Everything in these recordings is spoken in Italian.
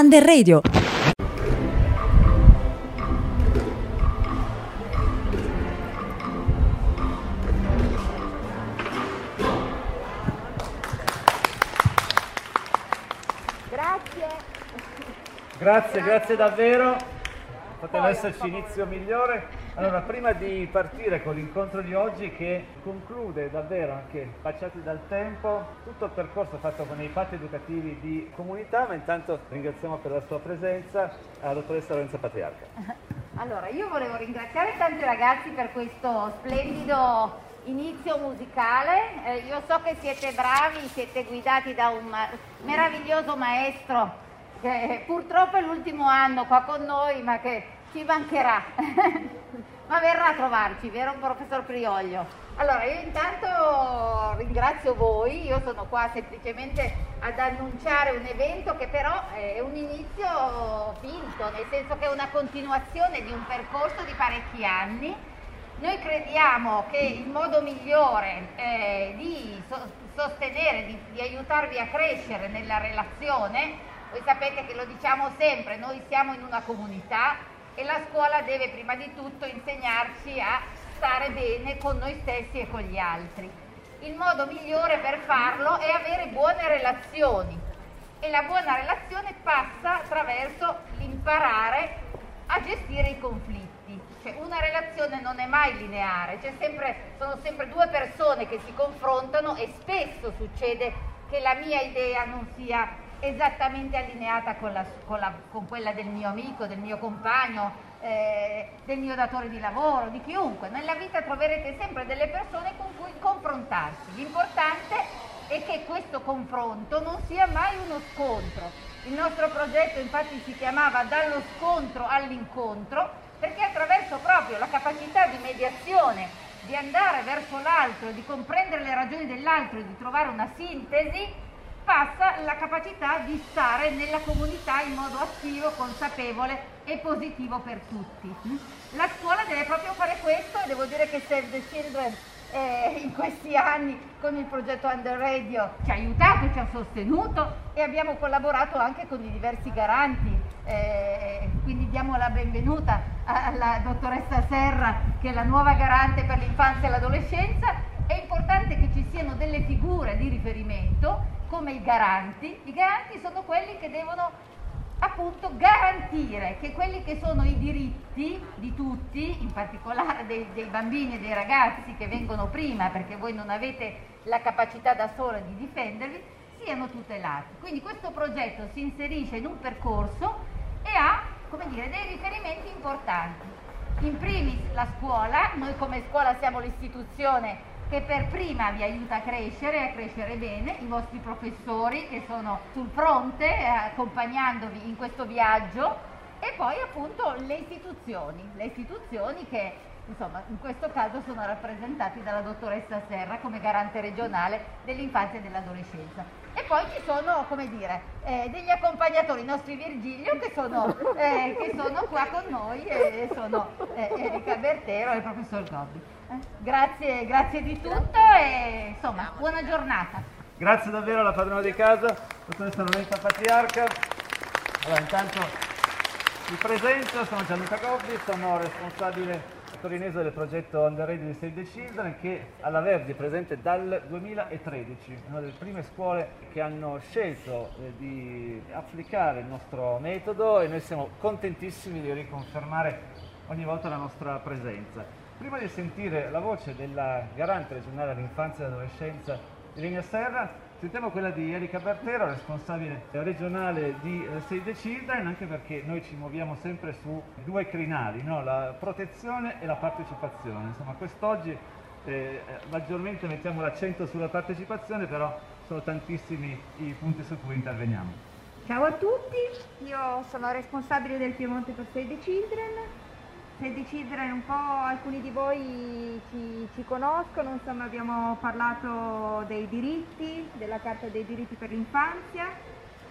Under Radio. Grazie. Grazie, davvero. Poteva esserci inizio migliore. Allora, prima di partire con l'incontro di oggi che conclude davvero anche baciati dal tempo tutto il percorso fatto con i patti educativi di comunità, ma intanto ringraziamo per la sua presenza la dottoressa Lorenza Patriarca. Allora, io volevo ringraziare tanti ragazzi per questo splendido inizio musicale. Eh, io so che siete bravi, siete guidati da un meraviglioso maestro che purtroppo è l'ultimo anno qua con noi, ma che ci mancherà. ma verrà a trovarci, vero professor Prioglio? Allora, io intanto ringrazio voi, io sono qua semplicemente ad annunciare un evento che però è un inizio finto, nel senso che è una continuazione di un percorso di parecchi anni. Noi crediamo che il modo migliore eh, di so- sostenere, di, di aiutarvi a crescere nella relazione, voi sapete che lo diciamo sempre, noi siamo in una comunità e la scuola deve prima di tutto insegnarci a stare bene con noi stessi e con gli altri. Il modo migliore per farlo è avere buone relazioni e la buona relazione passa attraverso l'imparare a gestire i conflitti. Cioè, una relazione non è mai lineare, sempre, sono sempre due persone che si confrontano e spesso succede che la mia idea non sia esattamente allineata con, la, con, la, con, quella del mio amico, del mio compagno, eh, del mio datore di lavoro, di chiunque. Nella vita troverete sempre delle persone con cui confrontarsi. L'importante è che questo confronto non sia mai uno scontro. Il nostro progetto infatti si chiamava Dallo scontro all'incontro perché attraverso proprio la capacità di mediazione, di andare verso l'altro, di comprendere le ragioni dell'altro e di trovare una sintesi, passa la capacità di stare nella comunità in modo attivo, consapevole e positivo per tutti. La scuola deve proprio fare questo e devo dire che Save the Children eh, in questi anni con il progetto Under Radio ci ha aiutato, ci ha sostenuto e abbiamo collaborato anche con i diversi garanti. Eh, quindi diamo la benvenuta alla dottoressa Serra che è la nuova garante per l'infanzia e l'adolescenza. È importante che ci siano delle figure di riferimento come i garanti. I garanti sono quelli che devono appunto garantire che quelli che sono i diritti di tutti, in particolare dei, dei, bambini e dei ragazzi che vengono prima perché voi non avete la capacità da sola di difendervi, siano tutelati. Quindi questo progetto si inserisce in un percorso e ha, come dire, dei riferimenti importanti. In primis la scuola, noi come scuola siamo l'istituzione che per prima vi aiuta a crescere, a crescere bene, i vostri professori che sono sul fronte eh, accompagnandovi in questo viaggio e poi appunto le istituzioni, le istituzioni che insomma in questo caso sono rappresentati dalla dottoressa Serra come garante regionale dell'infanzia e dell'adolescenza. E poi ci sono, come dire, eh, degli accompagnatori, i nostri Virgilio che sono, eh, che sono qua con noi e sono eh, Erika Bertero e il professor Gobbi. Grazie, grazie di tutto e insomma, buona giornata. Grazie davvero alla padrona di casa, dottoressa Lorenza Patriarca. Allora, intanto mi presento, sono Gianluca Gobbi, sono responsabile torinese del progetto Under Radio di Save the Children che alla Verdi è presente dal 2013, una delle prime scuole che hanno scelto eh, di applicare il nostro metodo e noi siamo contentissimi di riconfermare ogni volta la nostra presenza. Prima di sentire la voce della garante regionale dell'infanzia e dell'adolescenza di Legna Serra, sentiamo quella di Erika Bertero, responsabile regionale di eh, Save the Children, anche perché noi ci muoviamo sempre su due crinali, no? la protezione e la partecipazione. Insomma, quest'oggi eh, maggiormente mettiamo l'accento sulla partecipazione, però sono tantissimi i punti su cui interveniamo. Ciao a tutti, io sono responsabile del Piemonte per Save the Children se decidere un po' alcuni di voi ci, ci, conoscono, insomma abbiamo parlato dei diritti, della Carta dei diritti per l'infanzia,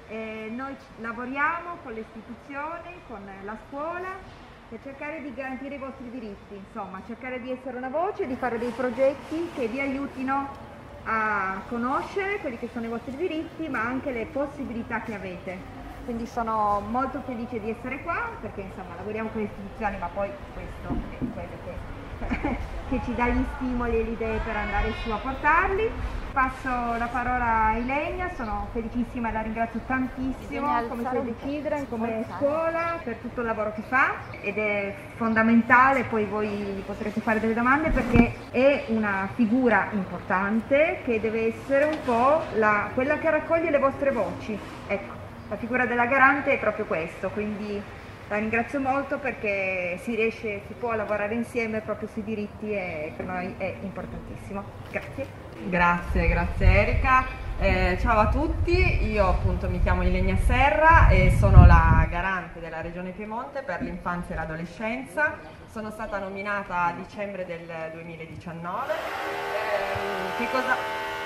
eh, noi lavoriamo con le istituzioni, con la scuola per cercare di garantire i vostri diritti, insomma cercare di essere una voce, di fare dei progetti che vi aiutino a conoscere quelli che sono i vostri diritti ma anche le possibilità che avete quindi sono molto felice di essere qua perché insomma lavoriamo con le istituzioni ma poi questo è quello che, che ci dà gli stimoli e le idee per andare su a portarli. Passo la parola a Ilenia, sono felicissima e la ringrazio tantissimo come Save the Children, come scuola per tutto il lavoro che fa ed è fondamentale, poi voi potrete fare delle domande perché è una figura importante che deve essere un po' la, quella che raccoglie le vostre voci. Ecco, la figura della garante è proprio questo, quindi la ringrazio molto perché si riesce, si può lavorare insieme proprio sui diritti e per noi è importantissimo. Grazie. Grazie, grazie Erika. Eh, ciao a tutti, io appunto mi chiamo Ilenia Serra e sono la garante della Regione Piemonte per l'infanzia e l'adolescenza. Sono stata nominata a dicembre del 2019. Eh, che, cosa,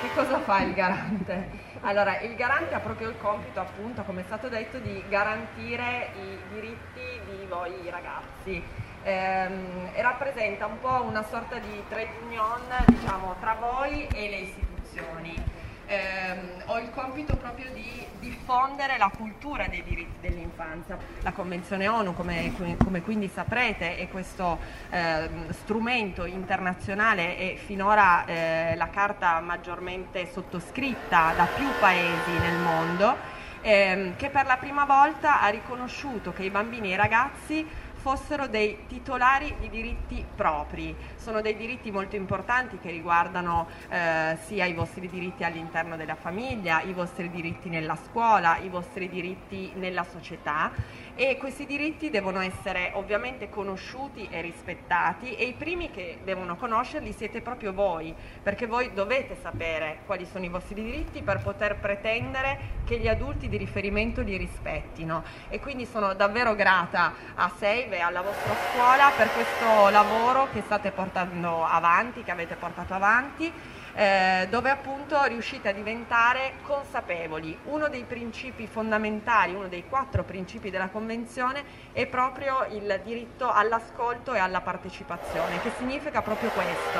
che cosa fa il garante? Allora, il garante ha proprio il compito, appunto, come è stato detto, di garantire i diritti di voi ragazzi ehm, e rappresenta un po' una sorta di trade union diciamo, tra voi e le istituzioni. Eh, ho il compito proprio di diffondere la cultura dei diritti dell'infanzia. La Convenzione ONU, come, come quindi saprete, è questo eh, strumento internazionale e finora eh, la carta maggiormente sottoscritta da più paesi nel mondo, ehm, che per la prima volta ha riconosciuto che i bambini e i ragazzi fossero dei titolari di diritti propri. Sono dei diritti molto importanti che riguardano eh, sia i vostri diritti all'interno della famiglia, i vostri diritti nella scuola, i vostri diritti nella società e questi diritti devono essere ovviamente conosciuti e rispettati e i primi che devono conoscerli siete proprio voi, perché voi dovete sapere quali sono i vostri diritti per poter pretendere che gli adulti di riferimento li rispettino. E quindi sono davvero grata a Save e alla vostra scuola per questo lavoro che state portando avanti, che avete portato avanti eh, dove appunto riuscite a diventare consapevoli. Uno dei principi fondamentali, uno dei quattro principi della Convenzione è proprio il diritto all'ascolto e alla partecipazione, che significa proprio questo,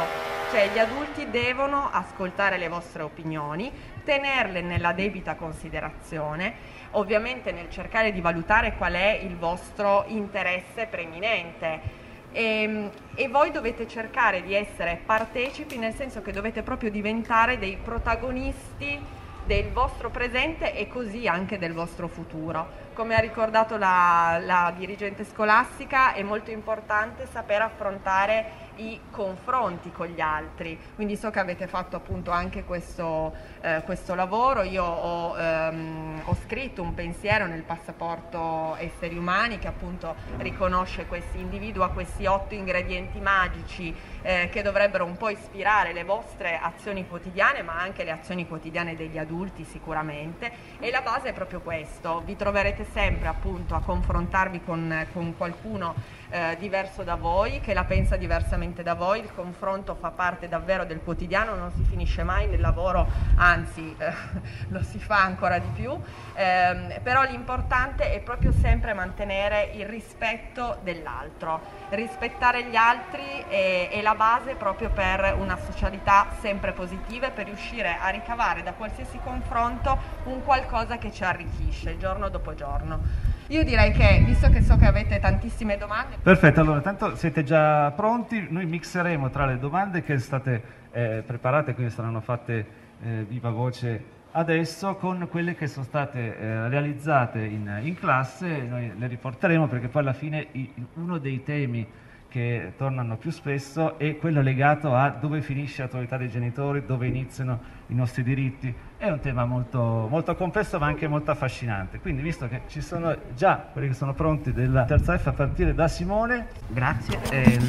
cioè gli adulti devono ascoltare le vostre opinioni, tenerle nella debita considerazione, ovviamente nel cercare di valutare qual è il vostro interesse preminente e, ehm, e, voi dovete cercare di essere partecipi nel senso che dovete proprio diventare dei protagonisti del vostro presente e così anche del vostro futuro. Come ha ricordato la, la dirigente scolastica è molto importante saper affrontare i confronti con gli altri, quindi so che avete fatto appunto anche questo, eh, questo lavoro, io ho, ehm, ho, scritto un pensiero nel passaporto esseri umani che appunto riconosce questi, individua questi otto ingredienti magici eh, che dovrebbero un po' ispirare le vostre azioni quotidiane ma anche le azioni quotidiane degli adulti sicuramente. E la base è proprio questo, vi troverete sempre appunto a confrontarvi con, con qualcuno eh, diverso da voi, che la pensa diversamente da voi, il confronto fa parte davvero del quotidiano, non si finisce mai nel lavoro, anzi eh, lo si fa ancora di più, eh, però l'importante è proprio sempre mantenere il rispetto dell'altro, rispettare gli altri è, è la base proprio per una socialità sempre positiva e per riuscire a ricavare da qualsiasi confronto un qualcosa che ci arricchisce giorno dopo giorno. Io direi che, visto che so che avete tantissime domande... Perfetto, allora tanto siete già pronti, noi mixeremo tra le domande che state eh, preparate, quindi saranno fatte eh, viva voce adesso, con quelle che sono state eh, realizzate in, in, classe, noi le riporteremo perché poi alla fine i, uno dei temi che tornano più spesso è quello legato a dove finisce l'autorità dei genitori, dove iniziano i nostri diritti. È un tema molto, molto complesso ma anche molto affascinante. Quindi visto che ci sono già quelli che sono pronti della terza F a partire da Simone. Grazie. Eh,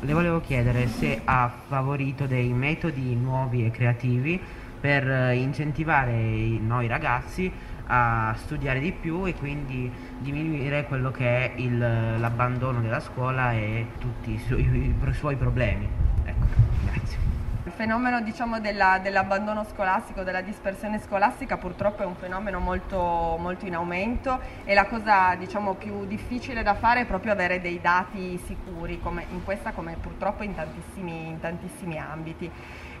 le volevo chiedere se ha favorito dei metodi nuovi e creativi per eh, incentivare noi ragazzi a studiare di più e quindi diminuire quello che è il, l'abbandono della scuola e tutti i suoi, i suoi problemi. Fenomeno diciamo, della, dell'abbandono scolastico, della dispersione scolastica purtroppo è un fenomeno molto, molto in aumento e la cosa diciamo, più difficile da fare è proprio avere dei dati sicuri, come in questa come purtroppo in tantissimi, in tantissimi ambiti.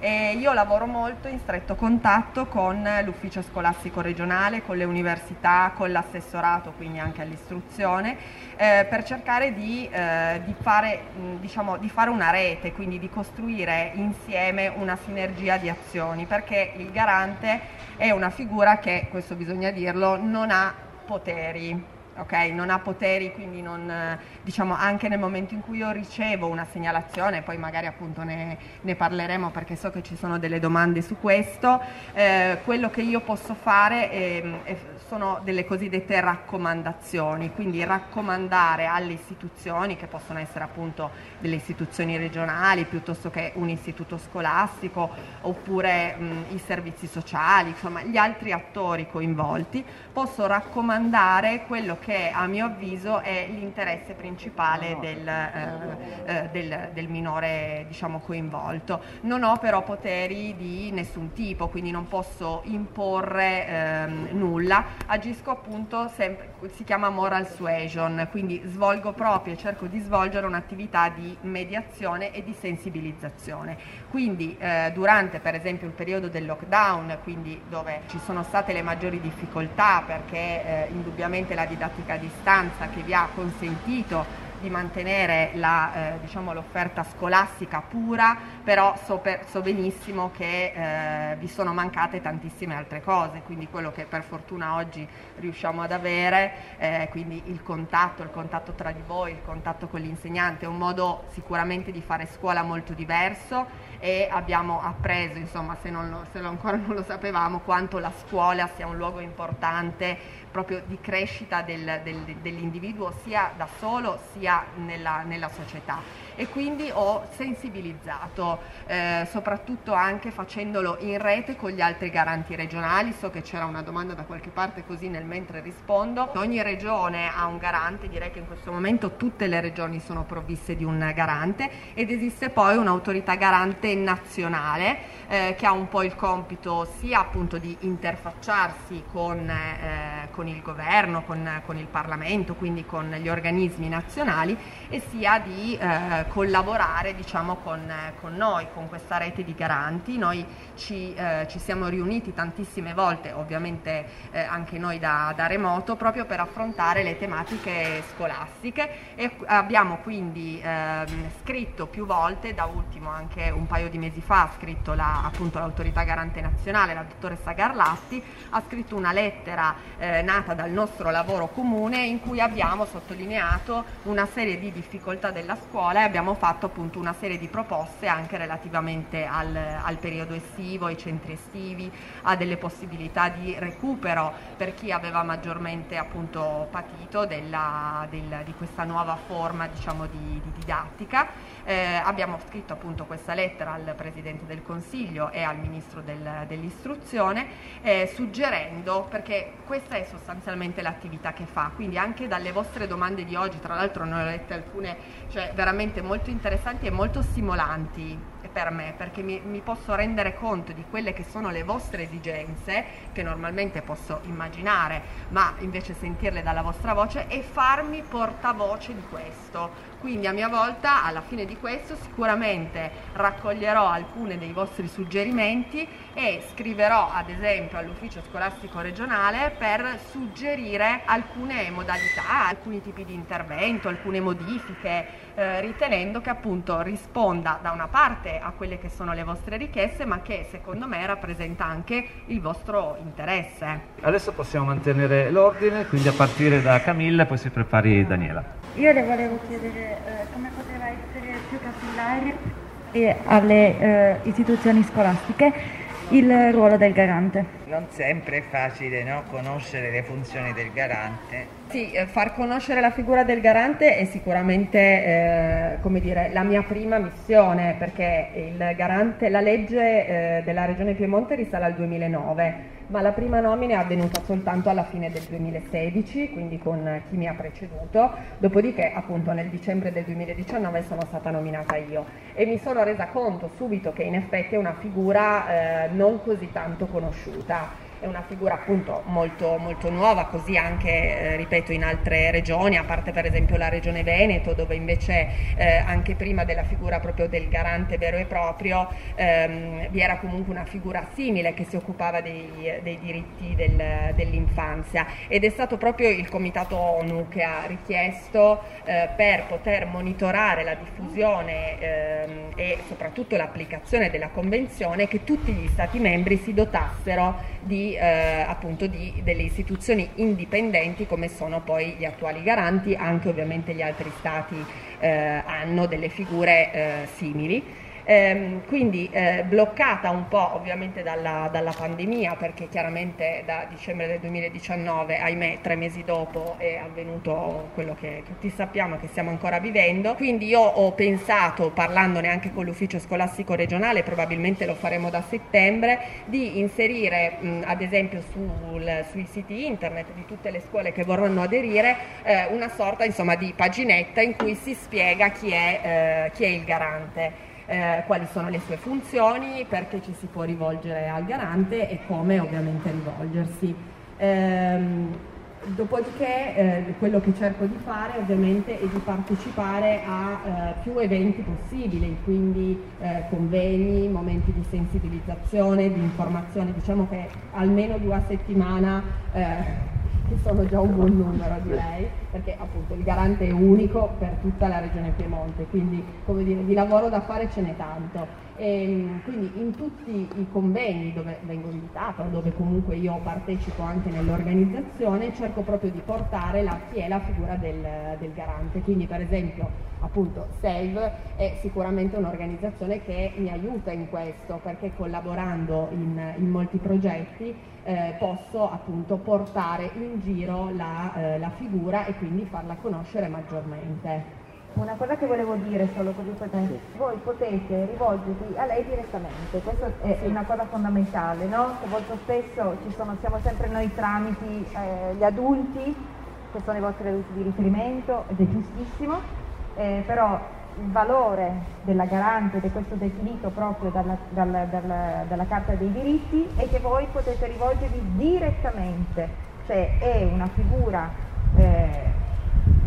E io lavoro molto in stretto contatto con l'ufficio scolastico regionale, con le università, con l'assessorato, quindi anche all'istruzione, eh, per cercare di, eh, di, fare, diciamo, di fare una rete, quindi di costruire insieme una sinergia di azioni, perché il garante è una figura che, questo bisogna dirlo, non ha poteri Okay? non ha poteri, quindi non, diciamo, anche nel momento in cui io ricevo una segnalazione, poi magari appunto ne, ne parleremo perché so che ci sono delle domande su questo, eh, quello che io posso fare è, è, sono delle cosiddette raccomandazioni, quindi raccomandare alle istituzioni, che possono essere appunto delle istituzioni regionali piuttosto che un istituto scolastico oppure mh, i servizi sociali, insomma gli altri attori coinvolti, posso raccomandare quello che a mio avviso è l'interesse principale del, eh, eh, del, del minore diciamo, coinvolto. Non ho però poteri di nessun tipo, quindi non posso imporre ehm, nulla agisco appunto sempre, si chiama moral suasion, quindi svolgo proprio e cerco di svolgere un'attività di mediazione e di sensibilizzazione. Quindi eh, durante per esempio il periodo del lockdown, quindi dove ci sono state le maggiori difficoltà perché eh, indubbiamente la didattica a distanza che vi ha consentito di mantenere la, eh, diciamo, l'offerta scolastica pura, però so, per, so benissimo che eh, vi sono mancate tantissime altre cose, quindi quello che per fortuna oggi riusciamo ad avere, eh, quindi il contatto, il contatto tra di voi, il contatto con l'insegnante, è un modo sicuramente di fare scuola molto diverso e abbiamo appreso, insomma, se, lo, se ancora non lo sapevamo, quanto la scuola sia un luogo importante proprio di crescita del, del, dell'individuo sia da solo sia nella, nella società e quindi ho sensibilizzato, eh, soprattutto anche facendolo in rete con gli altri garanti regionali. So che c'era una domanda da qualche parte così nel mentre rispondo. Ogni regione ha un garante, direi che in questo momento tutte le regioni sono provviste di un garante ed esiste poi un'autorità garante nazionale eh, che ha un po' il compito sia appunto di interfacciarsi con, eh, con il governo, con, con, il Parlamento, quindi con gli organismi nazionali e sia di eh, collaborare diciamo, con, con, noi, con questa rete di garanti. Noi ci, eh, ci siamo riuniti tantissime volte, ovviamente eh, anche noi da, da, remoto, proprio per affrontare le tematiche scolastiche e abbiamo quindi ehm, scritto più volte, da ultimo anche un paio di mesi fa ha scritto la, appunto, l'autorità garante nazionale, la dottoressa Garlatti, ha scritto una lettera eh, nata dal nostro lavoro comune in cui abbiamo sottolineato una serie di difficoltà della scuola e abbiamo fatto appunto una serie di proposte anche relativamente al, al periodo estivo, ai centri estivi, a delle possibilità di recupero per chi aveva maggiormente appunto patito della, del, di questa nuova forma diciamo di, di didattica. Eh, abbiamo scritto appunto questa lettera al Presidente del Consiglio e al Ministro del, dell'Istruzione eh, suggerendo, perché questa è sostanzialmente l'attività che fa, quindi anche dalle vostre domande di oggi, tra l'altro ne ho lette alcune cioè, veramente molto interessanti e molto stimolanti per me, perché mi, mi, posso rendere conto di quelle che sono le vostre esigenze, che normalmente posso immaginare, ma invece sentirle dalla vostra voce e farmi portavoce di questo. Quindi a mia volta, alla fine di questo, sicuramente raccoglierò alcuni dei vostri suggerimenti e scriverò ad esempio all'ufficio scolastico regionale per suggerire alcune modalità, alcuni tipi di intervento, alcune modifiche eh, ritenendo che appunto risponda da una parte a quelle che sono le vostre richieste, ma che secondo me rappresenta anche il vostro interesse. Adesso possiamo mantenere l'ordine, quindi a partire da Camilla, poi si prepari Daniela. Io le volevo chiedere eh, come poteva essere più capillare eh, alle eh, istituzioni scolastiche il ruolo del garante. Non sempre è facile no? conoscere le funzioni del garante. Sì, eh, far conoscere la figura del garante è sicuramente eh, come dire, la mia prima missione perché il garante, la legge eh, della Regione Piemonte risale al 2009 ma la prima nomina è avvenuta soltanto alla fine del 2016, quindi con chi mi ha preceduto, dopodiché appunto nel dicembre del 2019 sono stata nominata io. E mi sono resa conto subito che in effetti è una figura eh, non così tanto conosciuta è una figura appunto molto, molto nuova, così anche eh, ripeto in altre regioni, a parte per esempio la regione Veneto dove invece eh, anche prima della figura proprio del garante vero e proprio ehm, vi era comunque una figura simile che si occupava dei, dei diritti del, dell'infanzia. Ed è stato proprio il comitato ONU che ha richiesto eh, per poter monitorare la diffusione ehm, e soprattutto l'applicazione della convenzione che tutti gli stati membri si dotassero di, eh, appunto di, delle istituzioni indipendenti come sono poi gli attuali garanti, anche ovviamente gli altri stati eh, hanno delle figure eh, simili. Ehm, quindi eh, bloccata un po' ovviamente dalla, dalla, pandemia perché chiaramente da dicembre del 2019, ahimè, tre mesi dopo è avvenuto quello che tutti sappiamo che stiamo ancora vivendo. Quindi io ho pensato, parlandone anche con l'ufficio scolastico regionale, probabilmente lo faremo da settembre, di inserire mh, ad esempio sul, sui siti internet di tutte le scuole che vorranno aderire eh, una sorta insomma, di paginetta in cui si spiega chi è, eh, chi è il garante eh, quali sono le sue funzioni, perché ci si può rivolgere al garante e come ovviamente rivolgersi. Ehm, dopodiché eh, quello che cerco di fare ovviamente è di partecipare a eh, più eventi possibili, quindi eh, convegni, momenti di sensibilizzazione, di informazione, diciamo che almeno due a settimana eh, che sono già un buon numero direi, perché appunto il garante è unico per tutta la regione Piemonte, quindi come dire, di lavoro da fare ce n'è tanto. E, ehm, quindi in tutti i convegni dove vengo invitata, dove comunque io partecipo anche nell'organizzazione, cerco proprio di portare la, chi è la figura del, del garante. Quindi per esempio appunto SAVE è sicuramente un'organizzazione che mi aiuta in questo, perché collaborando in, in molti progetti eh, posso appunto portare in giro la, eh, la figura e quindi farla conoscere maggiormente. Una cosa che volevo dire solo così potete, voi potete rivolgervi a lei direttamente, questa è una cosa fondamentale, no? Che molto spesso sono, siamo sempre noi tramiti eh, gli adulti, che sono i vostri adulti di riferimento, ed è giustissimo, eh, però il valore della garante, è questo definito proprio dalla, dalla, dalla, dalla Carta dei diritti, è che voi potete rivolgervi direttamente, cioè è una figura eh,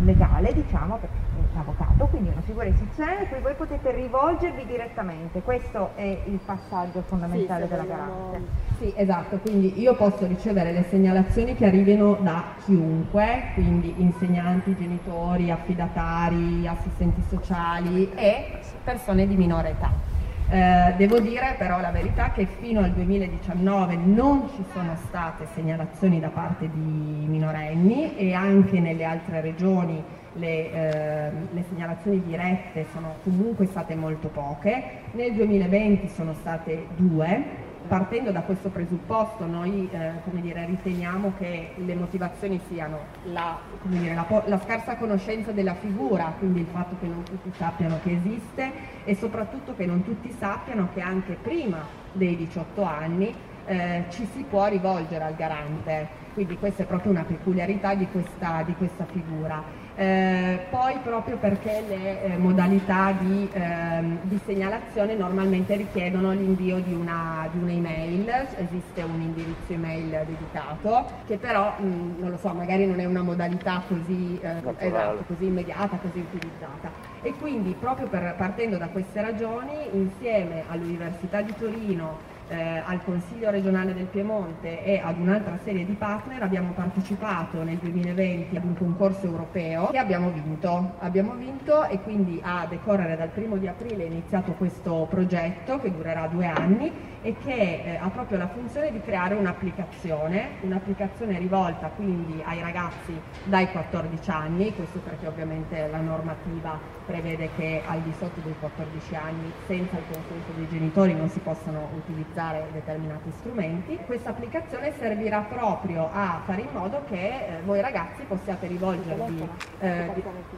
legale, diciamo, perché è un avvocato, quindi una figura istituzionale a cui voi potete rivolgervi direttamente. Questo è il passaggio fondamentale sì, della garante. Sì, esatto, quindi io posso ricevere le segnalazioni che arrivino da chiunque, quindi insegnanti, genitori, affidatari, assistenti sociali e persone di minore età. Eh, devo dire però la verità che fino al 2019 non ci sono state segnalazioni da parte di minorenni e anche nelle altre regioni le, eh, le, segnalazioni dirette sono comunque state molto poche, nel 2020 sono state due, partendo da questo presupposto noi eh, dire, riteniamo che le motivazioni siano la, dire, la, la, scarsa conoscenza della figura, quindi il fatto che non tutti sappiano che esiste e soprattutto che non tutti sappiano che anche prima dei 18 anni eh, ci si può rivolgere al garante, quindi questa è proprio una peculiarità di questa, di questa figura. Eh, poi proprio perché le eh, modalità di, ehm, di, segnalazione normalmente richiedono l'invio di, una, di un'email, esiste un indirizzo email dedicato che però mh, non lo so, magari non è una modalità così, eh, esatto, così immediata, così utilizzata. E quindi proprio per, partendo da queste ragioni, insieme all'Università di Torino eh, al Consiglio regionale del Piemonte e ad un'altra serie di partner abbiamo partecipato nel 2020 ad un concorso europeo che abbiamo vinto. Abbiamo vinto e quindi a decorrere dal primo di aprile è iniziato questo progetto che durerà due anni e che eh, ha proprio la funzione di creare un'applicazione, un'applicazione rivolta quindi ai ragazzi dai 14 anni, questo perché ovviamente la normativa prevede che al di sotto dei 14 anni senza il consenso dei genitori non si possano utilizzare determinati strumenti. Questa applicazione servirà proprio a fare in modo che eh, voi ragazzi possiate rivolgervi eh,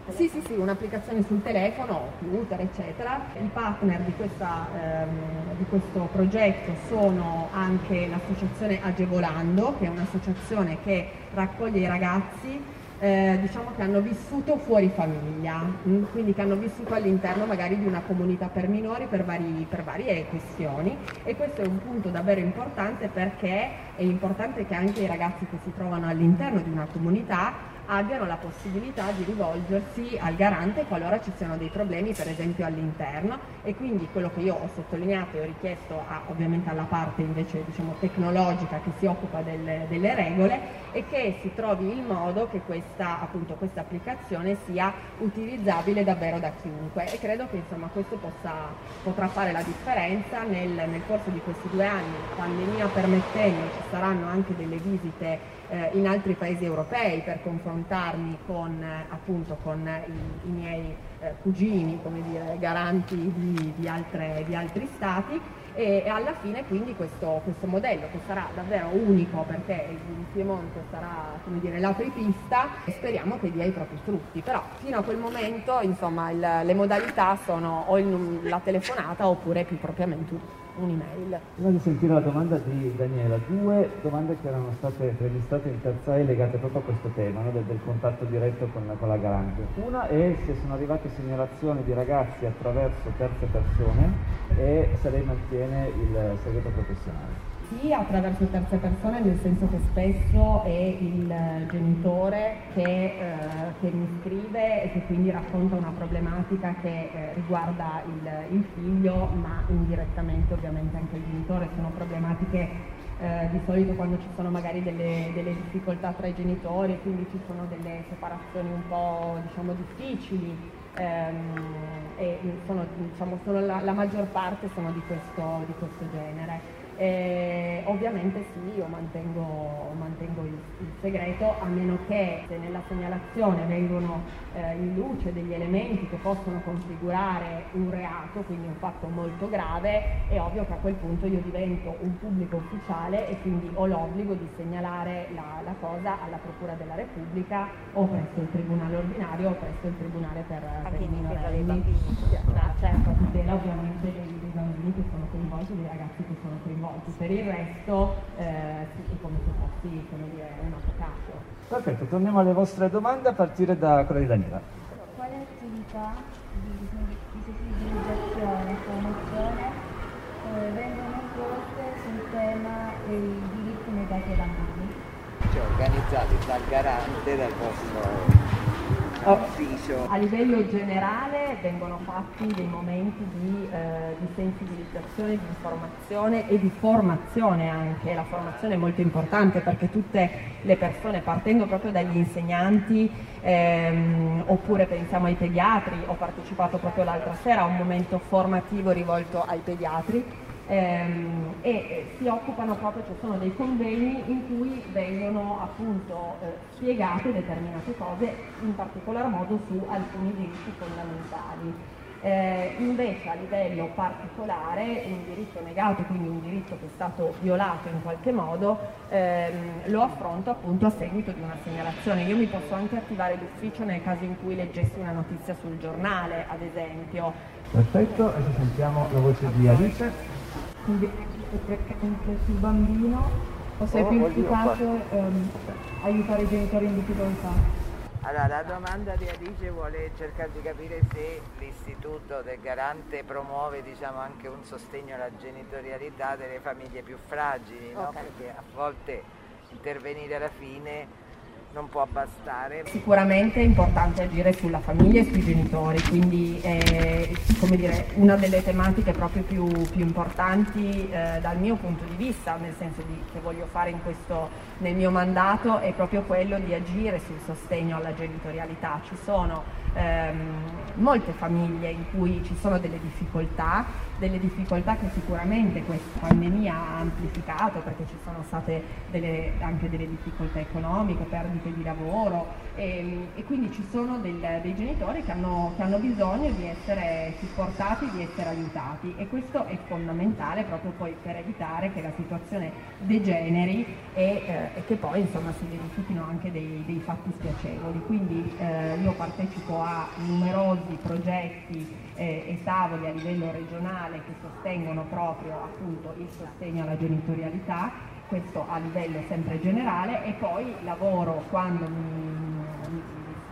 sì, sì, sì, un'applicazione sul telefono, computer, eccetera. I partner di, questa, ehm, di questo progetto sono anche l'associazione Agevolando, che è un'associazione che raccoglie i ragazzi eh, diciamo che hanno vissuto fuori famiglia, mm, quindi che hanno vissuto all'interno magari di una comunità per minori per, vari, per varie questioni. E questo è un punto davvero importante perché è importante che anche i ragazzi che si trovano all'interno di una comunità abbiano la possibilità di rivolgersi al garante qualora ci siano dei problemi per esempio all'interno. E quindi quello che io ho sottolineato e ho richiesto a, ovviamente alla parte invece diciamo, tecnologica che si occupa delle, delle regole è che si trovi il modo che questa, appunto, questa applicazione sia utilizzabile davvero da chiunque. E credo che insomma, questo possa, potrà fare la differenza nel, nel corso di questi due anni, pandemia permettendo ci saranno anche delle visite eh, in altri paesi europei per confrontarmi con, eh, appunto, con i, i miei eh, cugini, come dire, garanti di, di, altre, di altri stati. E, alla fine quindi questo, questo, modello che sarà davvero unico perché il Piemonte sarà come dire l'apripista e speriamo che dia i propri frutti. Però fino a quel momento insomma il, le modalità sono o il, la telefonata oppure più propriamente un'email. Prima di sentire la domanda di Daniela, due domande che erano state previstate in terza E legate proprio a questo tema, no? del, del, contatto diretto con, con, la garante. Una è se sono arrivate segnalazioni di ragazzi attraverso terze persone e se lei mantiene il segreto professionale. Sì, attraverso terze persone, nel senso che spesso è il genitore che, eh, che mi scrive e che quindi racconta una problematica che eh, riguarda il, il, figlio, ma indirettamente ovviamente anche il genitore. Sono problematiche eh, di solito quando ci sono magari delle, delle, difficoltà tra i genitori, quindi ci sono delle separazioni un po' diciamo, difficili. Ehm, e sono, diciamo, la, la, maggior parte sono di questo, di questo genere. Eh, ovviamente sì, io mantengo, mantengo il, il, segreto, a meno che se nella segnalazione vengono eh, in luce degli elementi che possono configurare un reato, quindi un fatto molto grave, è ovvio che a quel punto io divento un pubblico ufficiale e quindi ho l'obbligo di segnalare la, la cosa alla Procura della Repubblica o presso il Tribunale ordinario o presso il Tribunale per, per i minorenni. Ah, certo, tutela ovviamente dei bambini che sono coinvolti, dei ragazzi che sono coinvolti per il resto eh, sì, come se fossi come dire, un avvocato. Perfetto, torniamo alle vostre domande a partire da quella di Daniela. Quali attività di, sensibilizzazione e promozione eh, vengono poste sul tema dei diritti negati ai bambini? Cioè organizzati dal garante, dal vostro ufficio. A livello generale vengono fatti dei momenti di, eh, di, sensibilizzazione, di informazione e di formazione anche. La formazione è molto importante perché tutte le persone, partendo proprio dagli insegnanti, ehm, oppure pensiamo ai pediatri, ho partecipato proprio l'altra sera a un momento formativo rivolto ai pediatri, ehm, e si occupano proprio, ci cioè sono dei convegni in cui vengono appunto eh, spiegate determinate cose, in particolar modo su alcuni diritti fondamentali. Eh, invece a livello particolare un diritto negato, quindi un diritto che è stato violato in qualche modo, ehm, lo affronto appunto a seguito di una segnalazione. Io mi posso anche attivare d'ufficio nel caso in cui leggessi una notizia sul giornale, ad esempio. Perfetto, adesso sentiamo la voce di Alice prettamente sul bambino o se è più efficace ehm, aiutare i genitori in difficoltà? Allora, la domanda di Alice vuole cercare di capire se l'istituto del garante promuove diciamo, anche un sostegno alla genitorialità delle famiglie più fragili, no? okay. perché a volte intervenire alla fine non può bastare. Sicuramente è importante agire sulla famiglia e sui genitori, quindi è dire, una delle tematiche proprio più, più importanti eh, dal mio punto di vista, nel senso di, che voglio fare questo, nel mio mandato, è proprio quello di agire sul sostegno alla genitorialità. Ci sono ehm, molte famiglie in cui ci sono delle difficoltà, delle difficoltà che sicuramente questa pandemia ha amplificato perché ci sono state delle, anche delle difficoltà economiche, perdite di lavoro e, ehm, e quindi ci sono del, dei genitori che hanno, che hanno, bisogno di essere supportati, di essere aiutati e questo è fondamentale proprio poi per evitare che la situazione degeneri e, eh, e che poi insomma si verifichino anche dei, dei fatti spiacevoli. Quindi eh, io partecipo a numerosi progetti eh, e tavoli a livello regionale che sostengono proprio appunto il sostegno alla genitorialità questo a livello sempre generale e poi lavoro quando mi,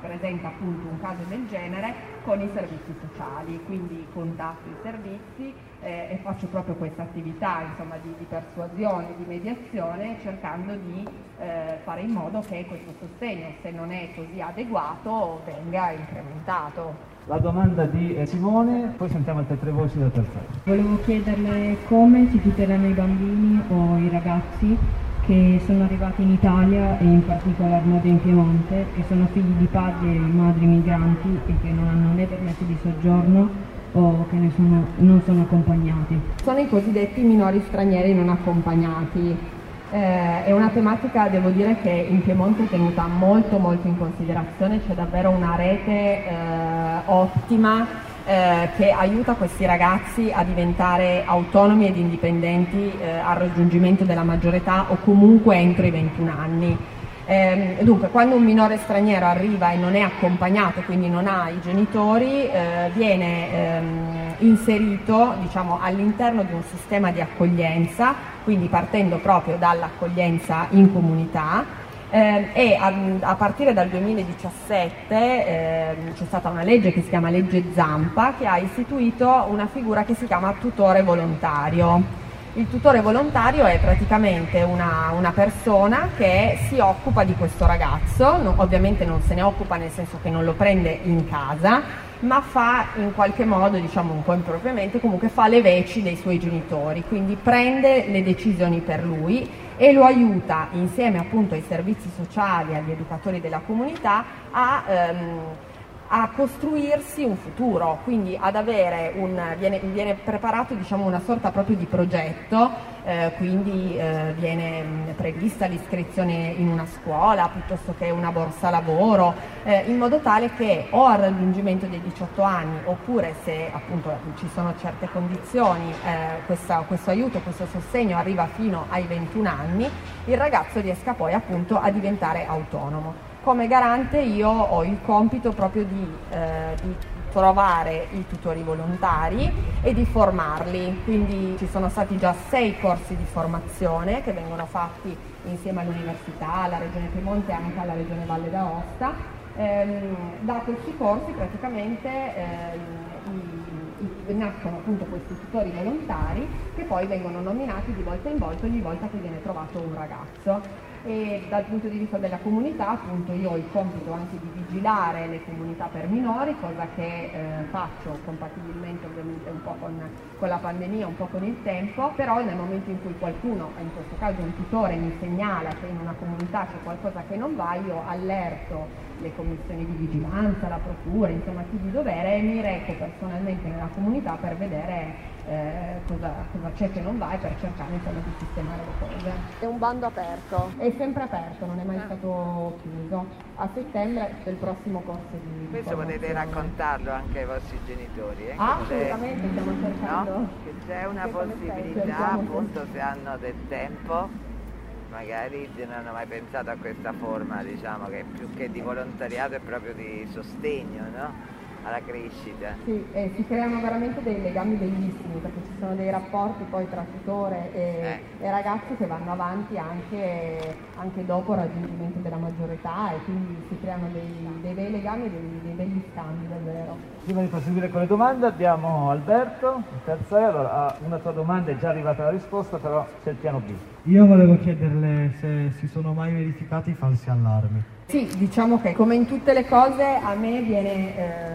presenta appunto un caso del genere con i servizi sociali, quindi contatto i servizi eh, e faccio proprio questa attività insomma, di, di, persuasione, di mediazione, cercando di eh, fare in modo che questo sostegno, se non è così adeguato, venga incrementato. La domanda di eh, Simone, poi sentiamo altre tre voci del terzo. Volevo chiederle come si tutelano i bambini o i ragazzi che sono arrivati in Italia e in particolar modo in Piemonte, che sono figli di padri e madri migranti e che non hanno né permesso di soggiorno o che sono, non sono accompagnati. Sono i cosiddetti minori stranieri non accompagnati. Eh, è una tematica, devo dire, che in Piemonte è tenuta molto molto in considerazione, c'è davvero una rete eh, ottima eh, che aiuta questi ragazzi a diventare autonomi ed indipendenti eh, al raggiungimento della maggiore età o comunque entro i 21 anni. Eh, dunque, quando un minore straniero arriva e non è accompagnato, quindi non ha i genitori, eh, viene ehm, inserito diciamo, all'interno di un sistema di accoglienza, quindi partendo proprio dall'accoglienza in comunità, eh, e a, a, partire dal 2017 eh, c'è stata una legge che si chiama legge Zampa che ha istituito una figura che si chiama tutore volontario. Il tutore volontario è praticamente una, una persona che si occupa di questo ragazzo, no, ovviamente non se ne occupa nel senso che non lo prende in casa, ma fa in qualche modo, diciamo un po' impropriamente, comunque fa le veci dei suoi genitori, quindi prende le decisioni per lui e lo aiuta insieme appunto ai servizi sociali, agli educatori della comunità a, ehm, a costruirsi un futuro, quindi ad avere un, viene, viene preparato diciamo, una sorta proprio di progetto eh, quindi eh, viene mh, prevista l'iscrizione in una scuola piuttosto che una borsa lavoro, eh, in modo tale che o al raggiungimento dei 18 anni oppure se appunto ci sono certe condizioni eh, questa, questo aiuto, questo sostegno arriva fino ai 21 anni, il ragazzo riesca poi appunto a diventare autonomo. Come garante io ho il compito proprio di, eh, di trovare i tutori volontari e di formarli, quindi ci sono stati già sei corsi di formazione che vengono fatti insieme all'Università, alla Regione Piemonte e anche alla Regione Valle d'Aosta. Ehm, da questi corsi praticamente ehm, i, i, nascono appunto questi tutori volontari che poi vengono nominati di volta in volta ogni volta che viene trovato un ragazzo e dal punto di vista della comunità appunto io ho il compito anche di vigilare le comunità per minori, cosa che eh, faccio compatibilmente ovviamente un po' con, con, la pandemia, un po' con il tempo, però nel momento in cui qualcuno, in questo caso un tutore, mi segnala che in una comunità c'è qualcosa che non va, io allerto le commissioni di vigilanza, la procura, insomma chi di dovere e mi reco personalmente nella comunità per vedere eh, cosa, cosa, c'è che non va e per cercare insomma, di sistemare le cose. È un bando aperto? È sempre aperto, non è mai ah. stato chiuso. A settembre del prossimo corso di Questo potete raccontarlo anche ai vostri genitori. Eh? Ah, assolutamente, stiamo cercando. No? Che c'è una possibilità, appunto, se hanno del tempo, magari non hanno mai pensato a questa forma, diciamo, che più che di volontariato è proprio di sostegno, no? Alla crescita. Sì, e si creano veramente dei legami bellissimi perché ci sono dei rapporti poi tra tutore e, eh. e ragazzi che vanno avanti anche, anche, dopo il raggiungimento della maggiore età e quindi si creano dei, dei bei legami e dei, dei, begli scambi davvero. Prima di proseguire con le domande abbiamo Alberto, il terzo allora, una tua domanda è già arrivata la risposta però c'è il piano B. Io volevo chiederle se si sono mai verificati falsi allarmi. Sì, diciamo che come in tutte le cose a me viene, eh,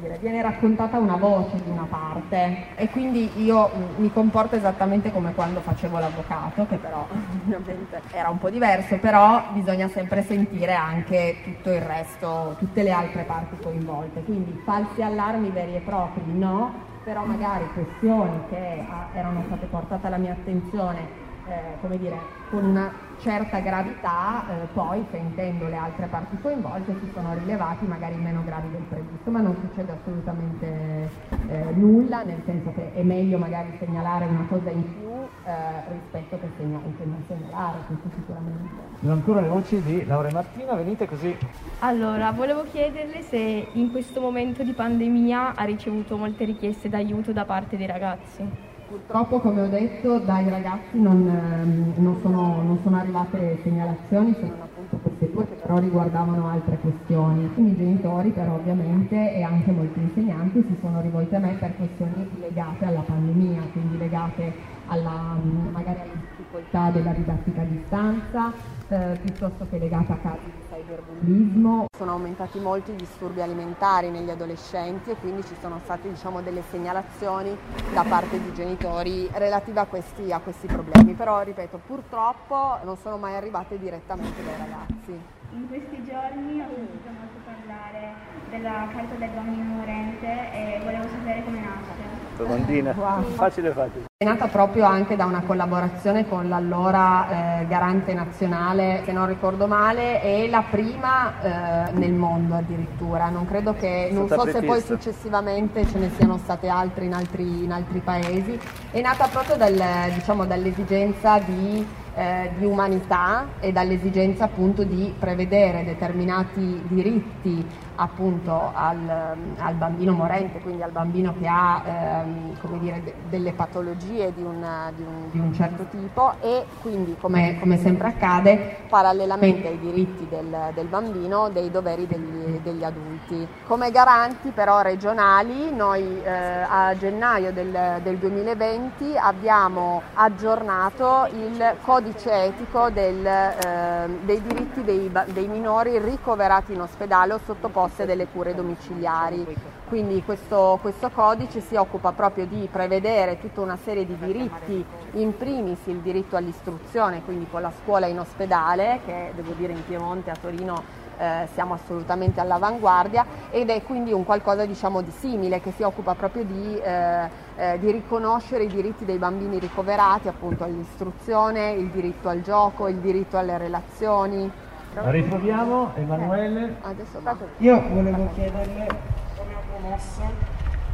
dire, viene, raccontata una voce di una parte e quindi io mm, mi comporto esattamente come quando facevo l'avvocato, che però ovviamente era un po' diverso, però bisogna sempre sentire anche tutto il resto, tutte le altre parti coinvolte. Quindi falsi allarmi veri e propri no, però magari questioni che ah, erano state portate alla mia attenzione eh, come dire, con una certa gravità, eh, poi sentendo le altre parti coinvolte si sono rilevati magari meno gravi del previsto, ma non succede assolutamente eh, nulla, nel senso che è meglio magari segnalare una cosa in più eh, rispetto che, segna- che, non segnalare, questo sicuramente. Sono ancora le voci di Laura e Martina, venite così. Allora, volevo chiederle se in questo momento di pandemia ha ricevuto molte richieste d'aiuto da parte dei ragazzi. Purtroppo, come ho detto, dai ragazzi non, ehm, non, sono, non sono, arrivate segnalazioni, sono appunto queste due che però riguardavano altre questioni. I genitori però ovviamente e anche molti insegnanti si sono rivolti a me per questioni legate alla pandemia, quindi legate alla, magari alle difficoltà della didattica a distanza, eh, piuttosto che legata a casi di cyberbullismo. Sono aumentati molto i disturbi alimentari negli adolescenti e quindi ci sono state diciamo, delle segnalazioni da parte di genitori relative a questi, a questi problemi, però ripeto purtroppo non sono mai arrivate direttamente dai ragazzi. In questi giorni ho sentito molto parlare della carta del bambino morente e volevo sapere come nasce. Domandina, wow. facile facile. È nata proprio anche da una collaborazione con l'allora eh, garante nazionale, se non ricordo male, e la prima eh, nel mondo addirittura. Non credo che, non so se poi successivamente ce ne siano state altre in altri, in altri paesi. È nata proprio dal, diciamo, dall'esigenza di eh, di umanità e dall'esigenza appunto di prevedere determinati diritti appunto al, al bambino morente, quindi al bambino che ha ehm, dire, de- delle patologie di, una, di, un, di, un, certo tipo e quindi come, come, sempre accade parallelamente ai diritti del, del bambino dei doveri degli, degli, adulti. Come garanti però regionali noi eh, a gennaio del, del 2020 abbiamo aggiornato il codice etico del, eh, dei diritti dei, dei, minori ricoverati in ospedale o sottoposti a delle cure domiciliari. Quindi questo, questo codice si occupa proprio di prevedere tutta una serie di diritti, in primis il diritto all'istruzione, quindi con la scuola in ospedale, che devo dire in Piemonte, a Torino eh, siamo assolutamente all'avanguardia ed è quindi un qualcosa diciamo, di simile che si occupa proprio di, eh, eh, di, riconoscere i diritti dei bambini ricoverati, appunto all'istruzione, il diritto al gioco, il diritto alle relazioni. La ritroviamo, Emanuele. Io volevo chiederle come ha promosso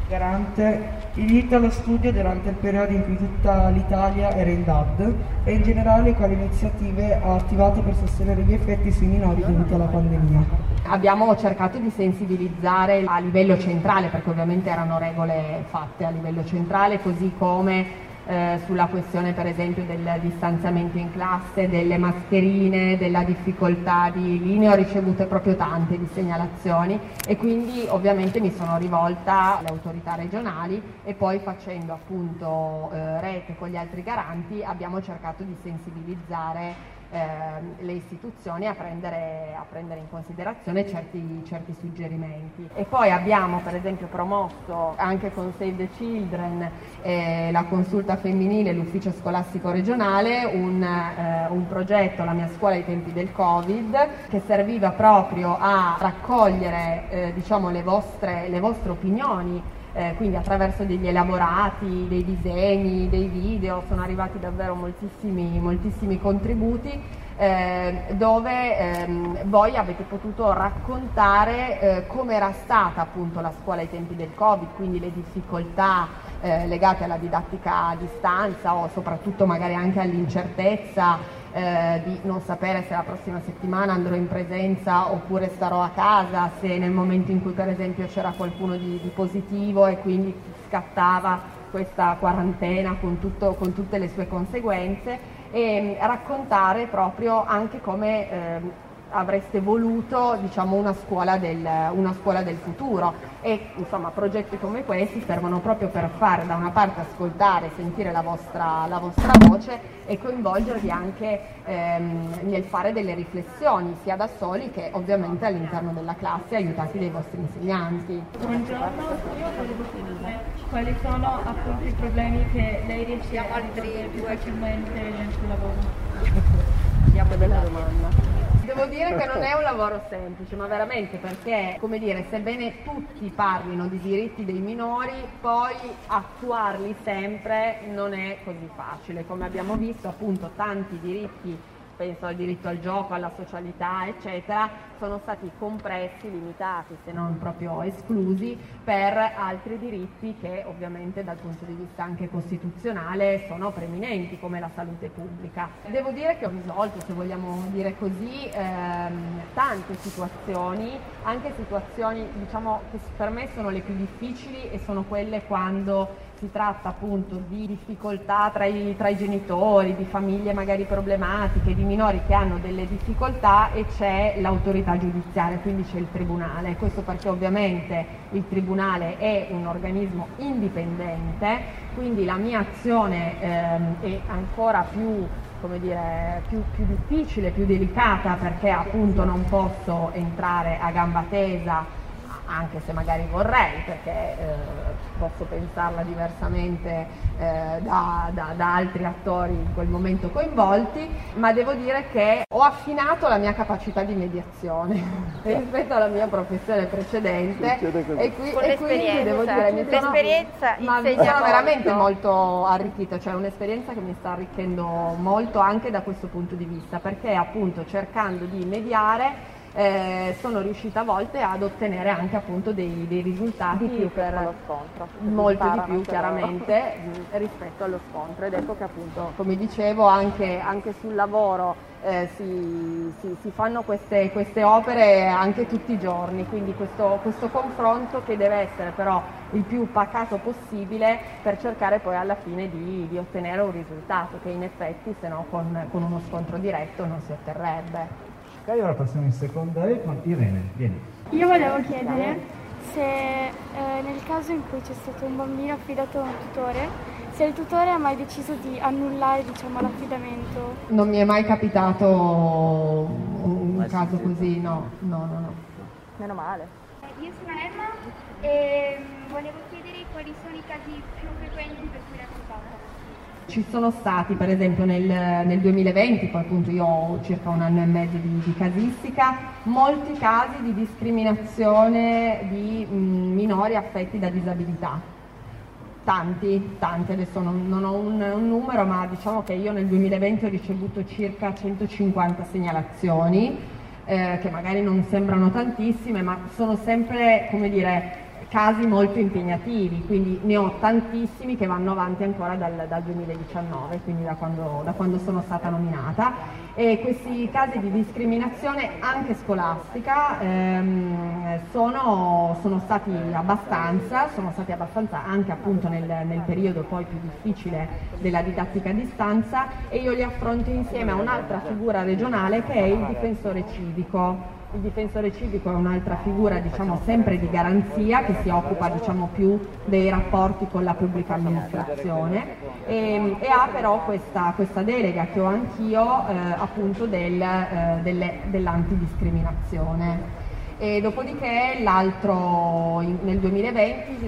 garante il diritto allo studio durante il periodo in cui tutta l'Italia era in DAD e in generale quali iniziative ha attivato per sostenere gli effetti sui minori dovuti alla pandemia. Abbiamo cercato di sensibilizzare a livello centrale, perché ovviamente erano regole fatte a livello centrale, così come eh, sulla questione per esempio del distanziamento in classe, delle mascherine, della difficoltà di linee, ho ricevute proprio tante di segnalazioni e quindi ovviamente mi sono rivolta alle autorità regionali e poi facendo appunto eh, rete con gli altri garanti abbiamo cercato di sensibilizzare le istituzioni a prendere, a prendere in considerazione certi, certi, suggerimenti. E poi abbiamo per esempio promosso anche con Save the Children, eh, la consulta femminile, l'ufficio scolastico regionale, un, eh, un progetto, la mia scuola ai tempi del Covid, che serviva proprio a raccogliere eh, diciamo, le, vostre, le vostre opinioni eh, quindi attraverso degli elaborati, dei disegni, dei video, sono arrivati davvero moltissimi, moltissimi contributi. Eh, dove ehm, voi avete potuto raccontare eh, come era stata appunto la scuola ai tempi del Covid, quindi le difficoltà eh, legate alla didattica a distanza o soprattutto magari anche all'incertezza eh, di non sapere se la prossima settimana andrò in presenza oppure starò a casa, se nel momento in cui per esempio c'era qualcuno di, di positivo e quindi scattava questa quarantena con, tutto, con tutte le sue conseguenze e raccontare proprio anche come eh, avreste voluto diciamo, una, scuola del, una, scuola del, futuro e insomma progetti come questi servono proprio per fare da una parte ascoltare, sentire la vostra, la vostra voce e coinvolgervi anche ehm, nel fare delle riflessioni sia da soli che ovviamente all'interno della classe aiutati dai vostri insegnanti. Buongiorno, io volevo chiedere quali sono appunto i problemi che lei riesce a risolvere più facilmente nel suo lavoro. Che bella domanda. Devo dire che non è un lavoro semplice, ma veramente perché, come dire, sebbene tutti parlino di diritti dei minori, poi attuarli sempre non è così facile. Come abbiamo visto, appunto, tanti diritti penso al diritto al gioco, alla socialità, eccetera, sono stati compressi, limitati, se non proprio esclusi, per altri diritti che ovviamente dal punto di vista anche costituzionale sono preminenti, come la salute pubblica. Devo dire che ho risolto, se vogliamo dire così, ehm, tante situazioni, anche situazioni diciamo, che per me sono le più difficili e sono quelle quando si tratta appunto di difficoltà tra i, tra i, genitori, di famiglie magari problematiche, di minori che hanno delle difficoltà e c'è l'autorità giudiziaria, quindi c'è il tribunale. Questo perché ovviamente il tribunale è un organismo indipendente, quindi la mia azione ehm, è ancora più come dire, più, più difficile, più delicata perché appunto non posso entrare a gamba tesa anche se magari vorrei, perché eh, posso pensarla diversamente eh, da, da, da, altri attori in quel momento coinvolti, ma devo dire che ho affinato la mia capacità di mediazione rispetto alla mia professione precedente. E, qui, e quindi devo dire mi sono, ma mi sono veramente molto arricchita, cioè un'esperienza che mi sta arricchendo molto anche da questo punto di vista, perché appunto cercando di mediare eh, sono riuscita a volte ad ottenere anche appunto dei, dei risultati di più per lo scontro molto di più chiaramente rispetto allo scontro. Ed ecco che appunto come dicevo anche, anche sul lavoro eh, si, si, si, fanno queste, queste, opere anche tutti i giorni. Quindi questo, questo confronto che deve essere però il più pacato possibile per cercare poi alla fine di, di ottenere un risultato che in effetti se no con, con uno scontro diretto non si otterrebbe. Ok, ora passiamo in seconda E con Irene, vieni. Io volevo chiedere se eh, nel caso in cui c'è stato un bambino affidato a un tutore, se il tutore ha mai deciso di annullare diciamo, l'affidamento. Non mi è mai capitato un caso così, no, no, no, no. Meno male. Io sono Emma e mm, volevo chiedere quali sono i casi più frequenti per cui. Ci sono stati per esempio nel, nel, 2020, poi appunto io ho circa un anno e mezzo di, di casistica, molti casi di discriminazione di mh, minori affetti da disabilità. Tanti, tanti, adesso non, non ho un, un, numero, ma diciamo che io nel 2020 ho ricevuto circa 150 segnalazioni, eh, che magari non sembrano tantissime, ma sono sempre, come dire, casi molto impegnativi, quindi ne ho tantissimi che vanno avanti ancora dal, dal 2019, quindi da quando, da quando, sono stata nominata. E questi casi di discriminazione anche scolastica ehm, sono, sono, stati abbastanza, sono stati abbastanza anche appunto nel, nel periodo poi più difficile della didattica a distanza e io li affronto insieme a un'altra figura regionale che è il difensore civico il difensore civico è un'altra figura diciamo, sempre di garanzia che si occupa diciamo, più dei rapporti con la pubblica amministrazione e, e ha però questa, questa, delega che ho anch'io eh, appunto del, eh, dell'antidiscriminazione. E dopodiché l'altro nel 2020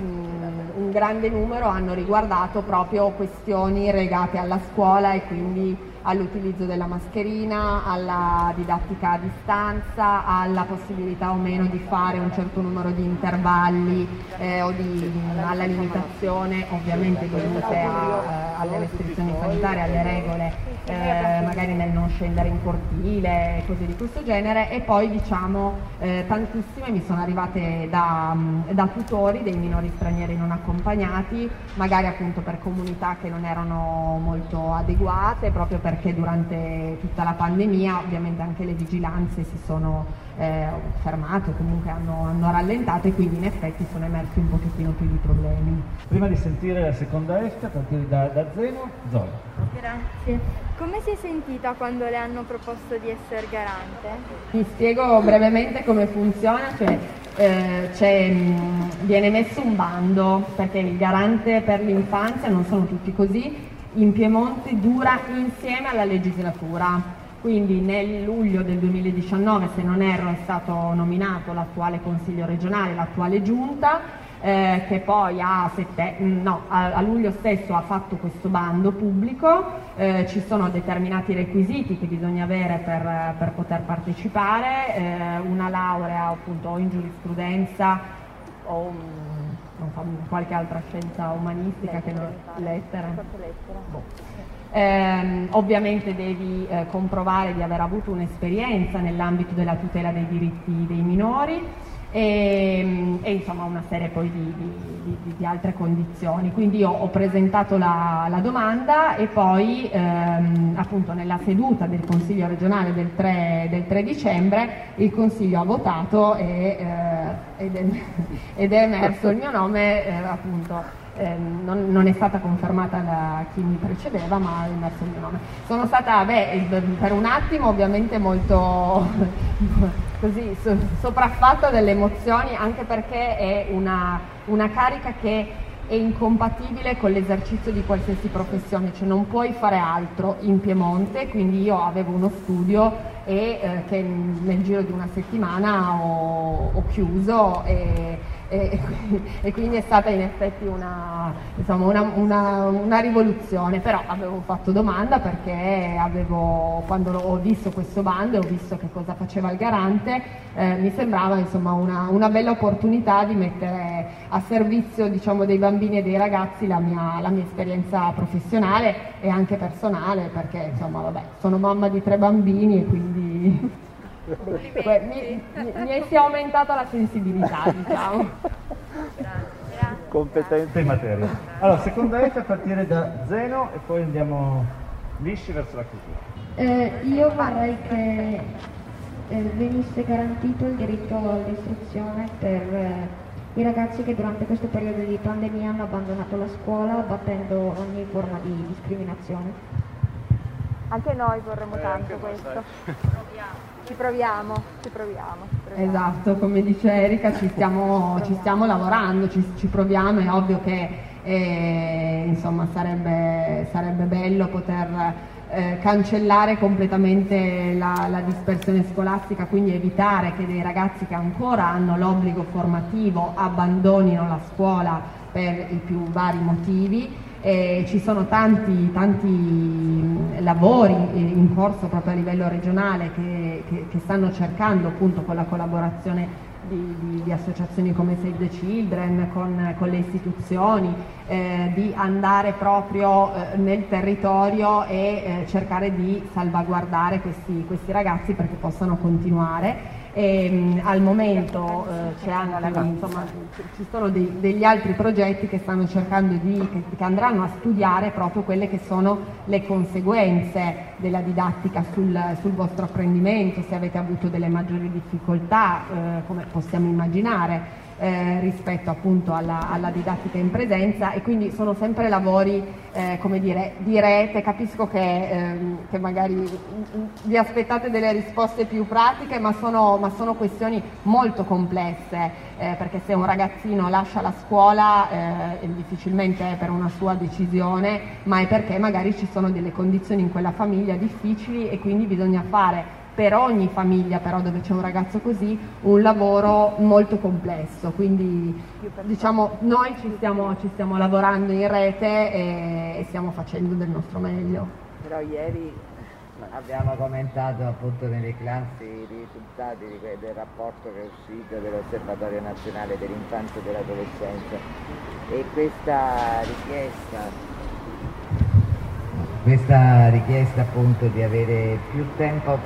un grande numero hanno riguardato proprio questioni legate alla scuola e quindi all'utilizzo della mascherina, alla didattica a distanza, alla possibilità o meno di fare un certo numero di intervalli eh, o di, alla limitazione ovviamente dovute a, eh, alle restrizioni sanitarie, alle regole, eh, magari nel non scendere in cortile, cose di questo genere. E poi diciamo eh, tantissime mi sono arrivate da, da tutori dei minori stranieri non accompagnati, magari appunto per comunità che non erano molto adeguate, proprio per perché durante tutta la pandemia ovviamente anche le vigilanze si sono eh, fermate comunque hanno, hanno, rallentato e quindi in effetti sono emersi un pochettino più di problemi. Prima di sentire la seconda F, a partire da, da Zeno, Zola. Grazie. Come si è sentita quando le hanno proposto di essere garante? Ti spiego brevemente come funziona, cioè eh, mh, viene messo un bando perché il garante per l'infanzia non sono tutti così, in Piemonte dura insieme alla legislatura. Quindi nel luglio del 2019, se non erro, è stato nominato l'attuale Consiglio regionale, l'attuale Giunta, eh, che poi a, sette, no, a, a, luglio stesso ha fatto questo bando pubblico, eh, ci sono determinati requisiti che bisogna avere per, per poter partecipare, eh, una laurea appunto in giurisprudenza o qualche altra scienza umanistica che non lettera. Boh. Ehm, ovviamente devi eh, comprovare di aver avuto un'esperienza nell'ambito della tutela dei diritti dei minori e, e insomma una serie poi di, di, di, di, altre condizioni. Quindi io ho presentato la, la domanda e poi ehm, appunto nella seduta del Consiglio regionale del 3, del 3 dicembre il Consiglio ha votato e, eh, ed, è, ed, è, emerso il mio nome eh, appunto eh, non, non, è stata confermata da chi mi precedeva, ma è emerso il mio nome. Sono stata, beh, per un attimo ovviamente molto così so, sopraffatta delle emozioni, anche perché è una, una carica che è incompatibile con l'esercizio di qualsiasi professione, cioè non puoi fare altro in Piemonte, quindi io avevo uno studio e eh, che nel giro di una settimana ho, ho chiuso e, e, e, quindi è stata in effetti una, insomma, una, una, una, rivoluzione, però avevo fatto domanda perché avevo, quando ho visto questo bando e ho visto che cosa faceva il garante, eh, mi sembrava insomma, una, bella opportunità di mettere a servizio diciamo, dei bambini e dei ragazzi la mia, la mia, esperienza professionale e anche personale, perché insomma, vabbè, sono mamma di tre bambini e quindi mi, mi, si è aumentata la sensibilità, diciamo. Competenza in materia. Allora, seconda rete a partire da Zeno e poi andiamo lisci verso la chiusura. Eh, io vorrei che eh, venisse garantito il diritto all'istruzione per eh, i ragazzi che durante questo periodo di pandemia hanno abbandonato la scuola battendo ogni forma di discriminazione. Anche noi vorremmo tanto questo. Ci proviamo, ci proviamo, ci proviamo. Esatto, come dice Erika ci stiamo, ci stiamo lavorando, ci, ci, proviamo, è ovvio che eh, insomma, sarebbe, sarebbe, bello poter eh, cancellare completamente la, la, dispersione scolastica, quindi evitare che dei ragazzi che ancora hanno l'obbligo formativo abbandonino la scuola per i più vari motivi eh, ci sono tanti, tanti lavori in corso proprio a livello regionale che, che, che stanno cercando appunto con la collaborazione di, di, di, associazioni come Save the Children, con, con le istituzioni, eh, di andare proprio eh, nel territorio e eh, cercare di salvaguardare questi, questi ragazzi perché possano continuare e, ehm, al momento eh, anche, insomma, ci sono dei, degli altri progetti che stanno cercando di, che, che, andranno a studiare proprio quelle che sono le conseguenze della didattica sul, sul vostro apprendimento, se avete avuto delle maggiori difficoltà, eh, come possiamo immaginare, eh, rispetto appunto alla, alla, didattica in presenza e quindi sono sempre lavori eh, come dire, di rete, capisco che, ehm, che, magari vi aspettate delle risposte più pratiche ma sono, ma sono questioni molto complesse eh, perché se un ragazzino lascia la scuola eh, difficilmente è per una sua decisione ma è perché magari ci sono delle condizioni in quella famiglia difficili e quindi bisogna fare per ogni famiglia però dove c'è un ragazzo così un lavoro molto complesso, quindi diciamo noi ci stiamo, ci stiamo lavorando in rete e, e stiamo facendo del nostro meglio. Però ieri abbiamo commentato appunto nelle classi i risultati del rapporto che è uscito dell'Osservatorio Nazionale dell'Infanzia e dell'Adolescenza e questa richiesta questa richiesta appunto di avere più tempo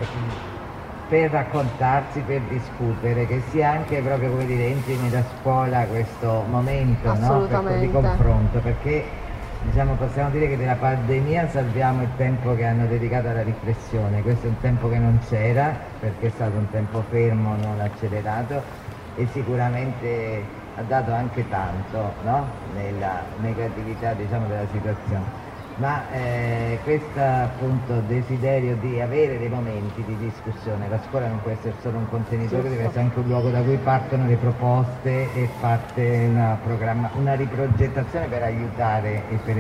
per raccontarsi, per discutere, che sia anche proprio come dire entri nella scuola questo momento no? per, di confronto, perché diciamo, possiamo dire che della pandemia salviamo il tempo che hanno dedicato alla riflessione, questo è un tempo che non c'era perché è stato un tempo fermo, non accelerato e sicuramente ha dato anche tanto no? nella negatività diciamo, della situazione ma eh, questo appunto desiderio di avere dei momenti di discussione, la scuola non può essere solo un contenitore, deve essere anche un luogo da cui partono le proposte e parte una, una riprogettazione per aiutare e per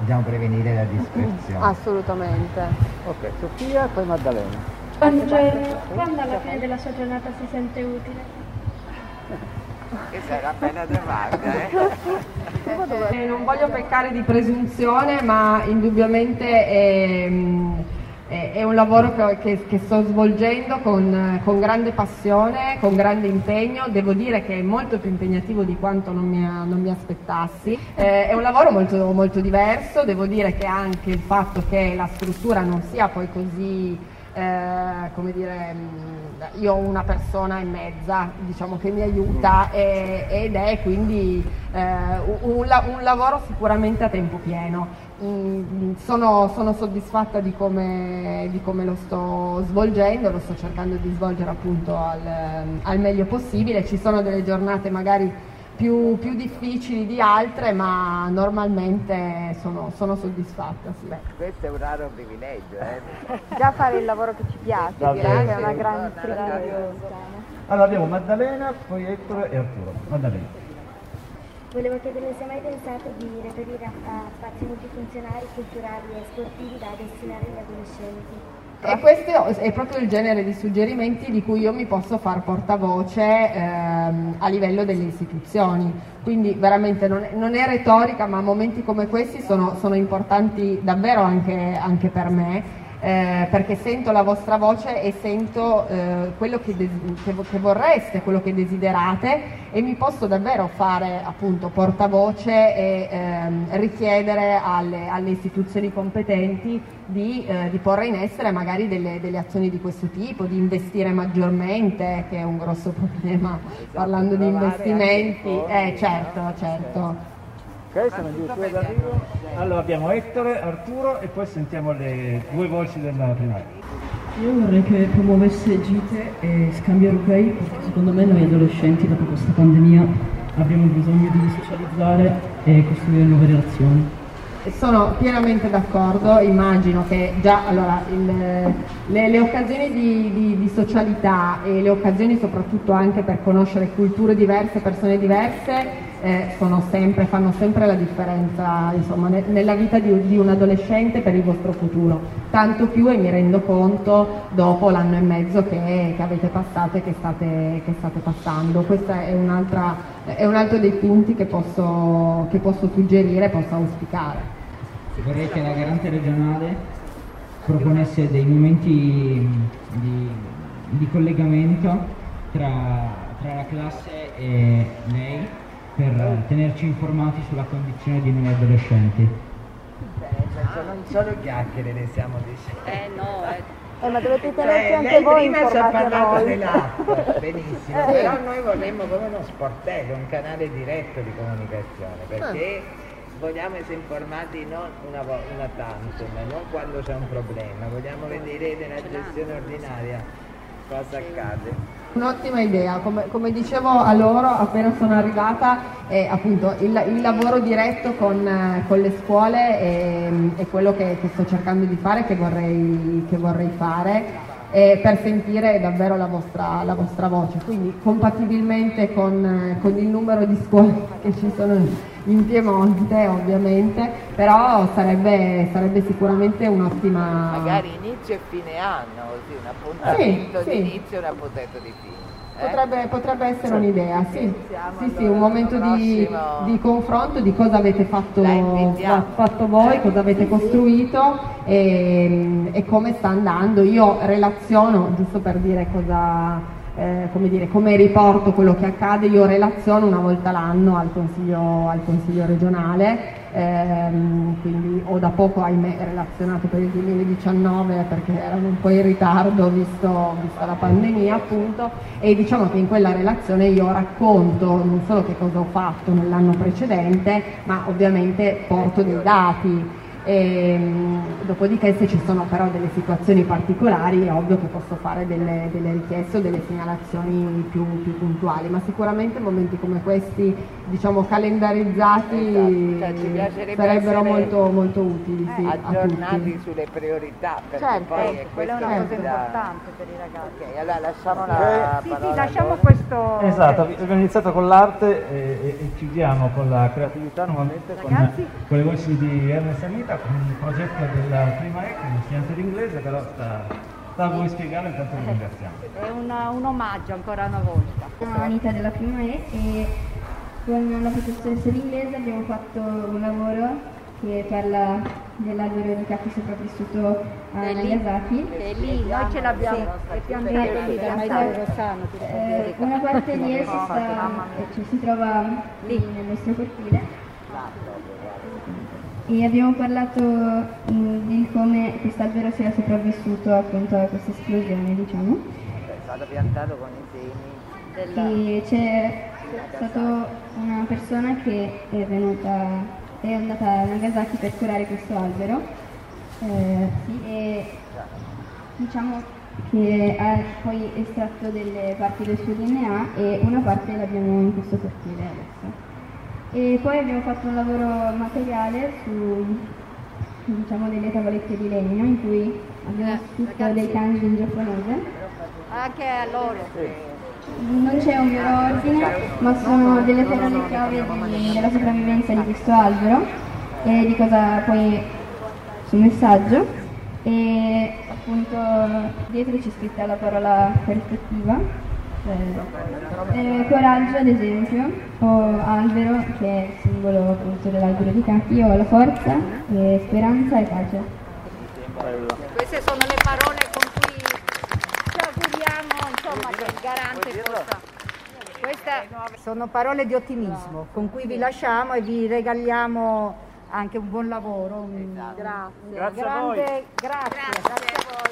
diciamo, prevenire la dispersione. Assolutamente. Ok, Sofia e poi Maddalena. Quando, quando alla fine della sua giornata si sente utile? Questa era appena domanda, eh? Non voglio peccare di presunzione, ma indubbiamente è, è, è un lavoro che, che, che sto svolgendo con, con, grande passione, con grande impegno, devo dire che è molto più impegnativo di quanto non mi, non mi aspettassi, eh, è un lavoro molto, molto diverso, devo dire che anche il fatto che la struttura non sia poi così eh, come dire, mm, io ho una persona e mezza diciamo, che mi aiuta e, ed è quindi eh, un, un, lavoro sicuramente a tempo pieno. Mm, sono, sono, soddisfatta di come, di come, lo sto svolgendo, lo sto cercando di svolgere appunto al, al meglio possibile, ci sono delle giornate magari più, più, difficili di altre, ma normalmente sono, sono soddisfatta. Sì. Beh, questo è un raro privilegio. Eh? Già fare il lavoro che ci piace, direi che è una gran privilegio. Allora abbiamo Maddalena, poi Ettore e Arturo. Maddalena. Volevo chiederle se hai mai pensato di reperire a spazi multifunzionali, culturali e sportivi da destinare agli adolescenti. E questo è proprio il genere di suggerimenti di cui io mi posso far portavoce ehm, a livello delle istituzioni. Quindi veramente non è, non è retorica, ma momenti come questi sono, sono importanti davvero anche, anche per me eh, perché sento la vostra voce e sento eh, quello che, che, che, vorreste, quello che desiderate e mi posso davvero fare appunto portavoce e ehm, richiedere alle, alle, istituzioni competenti di, eh, di, porre in essere magari delle, delle, azioni di questo tipo, di investire maggiormente, che è un grosso problema parlando di investimenti. Eh, certo, certo. Ok, sono gli due d'arrivo. Allora abbiamo Ettore, Arturo e poi sentiamo le due voci della primaria. Io vorrei che promuovesse gite e scambi europei perché secondo me noi adolescenti dopo questa pandemia abbiamo bisogno di socializzare e costruire nuove relazioni. Sono pienamente d'accordo, immagino che già allora, il, le, le, occasioni di, di, di, socialità e le occasioni soprattutto anche per conoscere culture diverse, persone diverse, eh, sempre, fanno sempre la differenza insomma, ne, nella vita di, di, un adolescente per il vostro futuro. Tanto più e mi rendo conto dopo l'anno e mezzo che, che avete passato e che state, che state passando. Questo è, è, un altro dei punti che posso, che posso suggerire, posso auspicare. Vorrei che la garante regionale proponesse dei momenti di, di collegamento tra, tra la classe e lei per tenerci informati sulla condizione di noi adolescenti. non solo chiacchiere ne stiamo dicendo. Eh no, eh. Eh, ma dovete tenerci cioè, anche voi prima ci ha parlato dell'app, benissimo, eh. però noi vorremmo come uno sportello, un canale diretto di comunicazione, perché ah. vogliamo essere informati non una, una tanto, ma non quando c'è un problema, vogliamo vedere nella gestione ordinaria cosa accade. Un'ottima idea, come, come, dicevo a loro appena sono arrivata, è appunto il, il lavoro diretto con, con le scuole è, è quello che, che, sto cercando di fare, che vorrei, che vorrei fare per sentire davvero la vostra, la vostra, voce. Quindi compatibilmente con, con il numero di scuole che ci sono in Piemonte ovviamente, però sarebbe, sarebbe sicuramente un'ottima... Magari inizio e fine anno, così un appuntamento sì, di sì. inizio e un appuntamento di fine. Eh? Potrebbe, potrebbe, essere un'idea, sì. Sì, sì, un momento di, di, confronto di cosa avete fatto, fatto voi, cosa avete costruito e, e, come sta andando. Io relaziono, giusto per dire cosa, eh, come, dire, come riporto quello che accade, io relaziono una volta l'anno al consiglio, al consiglio regionale ehm, quindi ho da poco ahimè relazionato per il 2019 perché erano un po' in ritardo visto, vista la pandemia appunto e diciamo che in quella relazione io racconto non solo che cosa ho fatto nell'anno precedente ma ovviamente porto dei dati e, ehm, dopodiché se ci sono però delle situazioni particolari è ovvio che posso fare delle, delle richieste o delle segnalazioni più, più, puntuali, ma sicuramente momenti come questi diciamo calendarizzati esatto. cioè, sarebbero molto, molto utili. Sì, aggiornati sulle priorità, perché certo, poi è quella è una cosa importante per i ragazzi. Ok, allora lasciamo la sì, sì, lasciamo questo... Esatto, abbiamo iniziato con l'arte e, e, e, chiudiamo con la creatività nuovamente con, con, le voci di Ernest Anita con il progetto della prima E, che è insegnante d'inglese, però sta, sta a voi spiegare intanto vi ringraziamo. È una, un omaggio ancora una volta. Sono Anita della prima E e con la professoressa d'inglese abbiamo fatto un lavoro che parla dell'albero di cacchi sopravvissuto a Nagasaki. è lì, noi ce l'abbiamo, è piantato? Eh, una parte di esso sta, eh, cioè, si trova lì. nel nostro cortile e abbiamo parlato mm, di come quest'albero sia sopravvissuto appunto a questa esplosione diciamo È stato piantato con i semi e c'è stata una persona che è venuta è andata a Nagasaki per curare questo albero eh, e diciamo che ha poi estratto delle parti del suo DNA e una parte l'abbiamo in questo cortile adesso. E poi abbiamo fatto un lavoro materiale su diciamo delle tavolette di legno in cui abbiamo scritto dei kanji in giapponese. Anche a loro. Non c'è un vero ordine, ma sono delle parole chiave di- della sopravvivenza di questo albero e di cosa poi sul messaggio. E appunto dietro c'è scritta la parola perspettiva, cioè, eh, coraggio ad esempio, o albero che è il simbolo appunto dell'albero di cacchi, o la forza, e speranza e pace. Queste sono le parole con cui ci auguriamo insomma, che il garante possa... Queste sono parole di ottimismo con cui vi lasciamo e vi regaliamo anche un buon lavoro. un- Grazie a grande- voi. grazie. grazie a voi.